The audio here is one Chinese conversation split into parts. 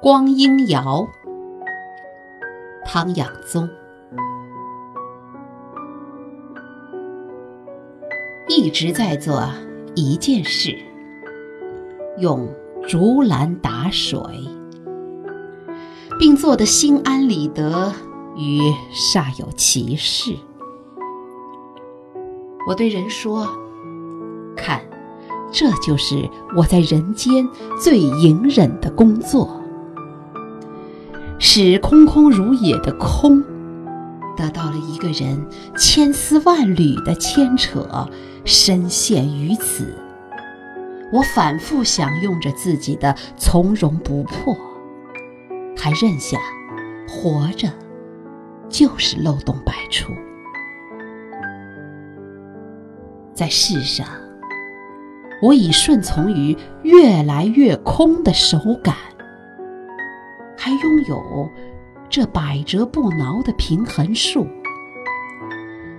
光阴谣，汤养宗。一直在做一件事，用竹篮打水，并做得心安理得与煞有其事。我对人说：“看，这就是我在人间最隐忍的工作，使空空如也的空，得到了一个人千丝万缕的牵扯，深陷于此。我反复享用着自己的从容不迫，还认下活着就是漏洞百出。”在世上，我已顺从于越来越空的手感，还拥有这百折不挠的平衡术。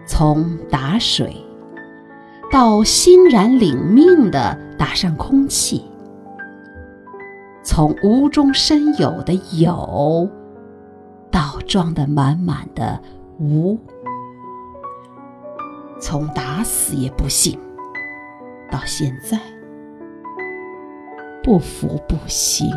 从打水到欣然领命地打上空气，从无中生有的有，到装得满满的无。从打死也不信，到现在不服不行。